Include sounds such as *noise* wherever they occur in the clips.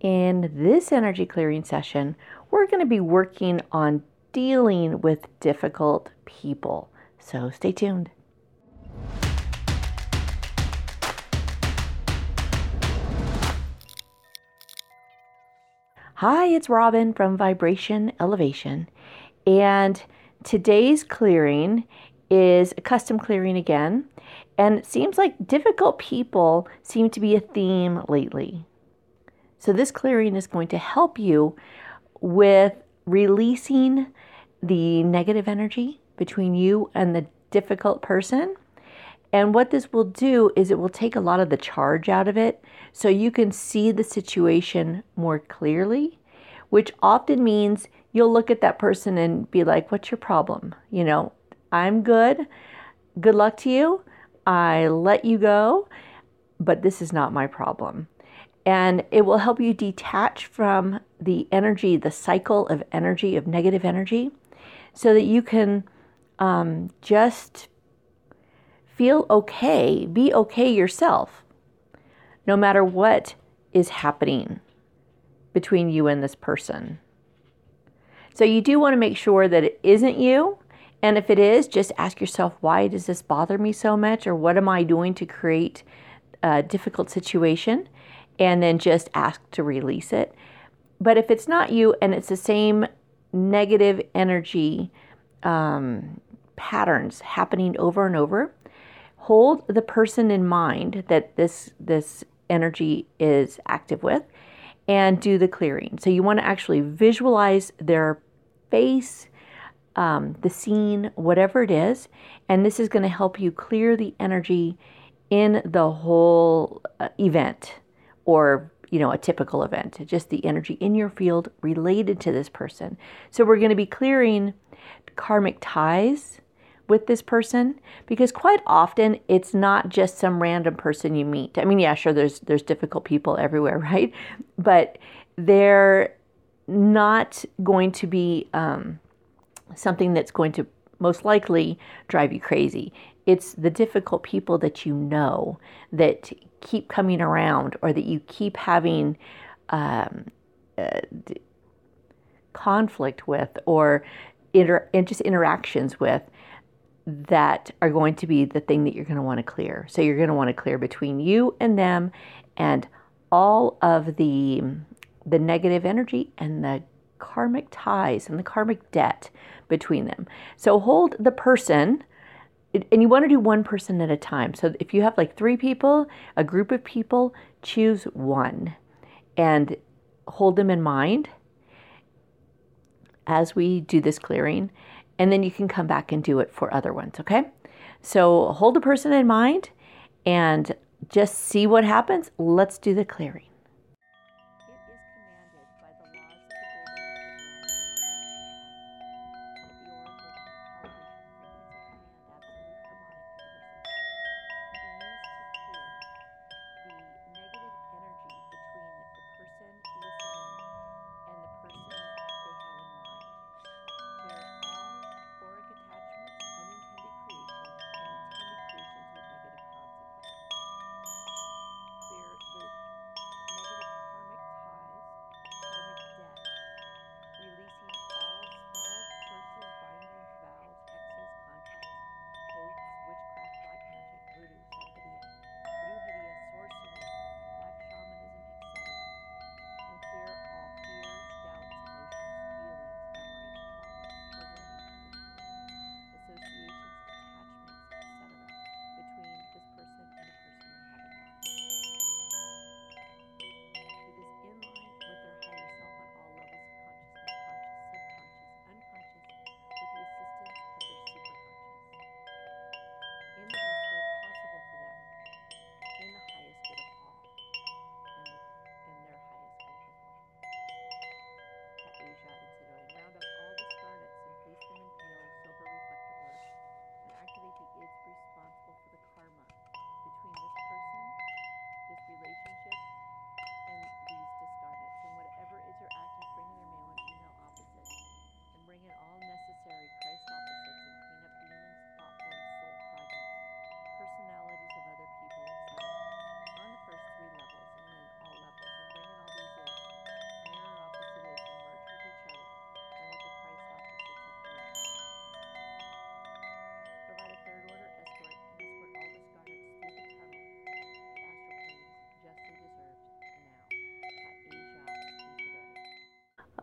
In this energy clearing session, we're going to be working on dealing with difficult people. So stay tuned. Hi, it's Robin from Vibration Elevation, and today's clearing is a custom clearing again. And it seems like difficult people seem to be a theme lately. So, this clearing is going to help you with releasing the negative energy between you and the difficult person. And what this will do is it will take a lot of the charge out of it so you can see the situation more clearly, which often means you'll look at that person and be like, What's your problem? You know, I'm good. Good luck to you. I let you go, but this is not my problem. And it will help you detach from the energy, the cycle of energy, of negative energy, so that you can um, just feel okay, be okay yourself, no matter what is happening between you and this person. So you do want to make sure that it isn't you. And if it is, just ask yourself, why does this bother me so much? Or what am I doing to create a difficult situation? And then just ask to release it. But if it's not you and it's the same negative energy um, patterns happening over and over, hold the person in mind that this this energy is active with and do the clearing. So you want to actually visualize their face, um, the scene, whatever it is, and this is going to help you clear the energy in the whole uh, event or you know a typical event just the energy in your field related to this person so we're going to be clearing karmic ties with this person because quite often it's not just some random person you meet. I mean, yeah, sure there's there's difficult people everywhere, *laughs* right? But they're not going to be um, something that's going to most likely drive you crazy. It's the difficult people that you know that keep coming around or that you keep having um, uh, conflict with or inter- just interactions with that are going to be the thing that you're going to want to clear. So you're going to want to clear between you and them and all of the the negative energy and the karmic ties and the karmic debt between them. So hold the person and you want to do one person at a time. So if you have like 3 people, a group of people, choose one and hold them in mind as we do this clearing and then you can come back and do it for other ones, okay? So hold a person in mind and just see what happens. Let's do the clearing.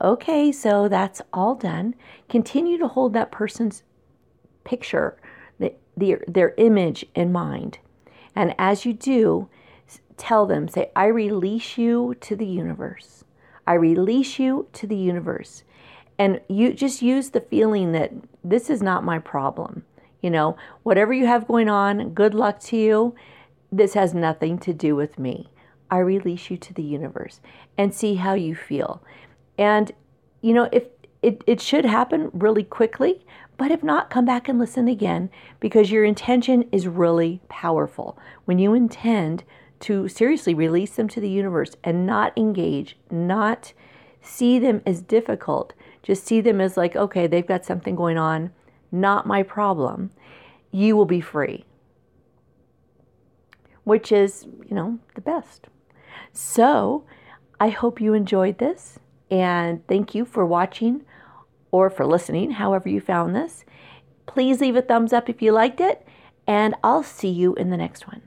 Okay, so that's all done. Continue to hold that person's picture, the, their, their image in mind. And as you do, tell them, say, I release you to the universe. I release you to the universe. And you just use the feeling that this is not my problem. You know, whatever you have going on, good luck to you. This has nothing to do with me. I release you to the universe and see how you feel. And, you know, if it, it should happen really quickly, but if not, come back and listen again because your intention is really powerful. When you intend to seriously release them to the universe and not engage, not see them as difficult, just see them as like, okay, they've got something going on, not my problem, you will be free. Which is, you know, the best. So, I hope you enjoyed this and thank you for watching or for listening, however you found this. Please leave a thumbs up if you liked it, and I'll see you in the next one.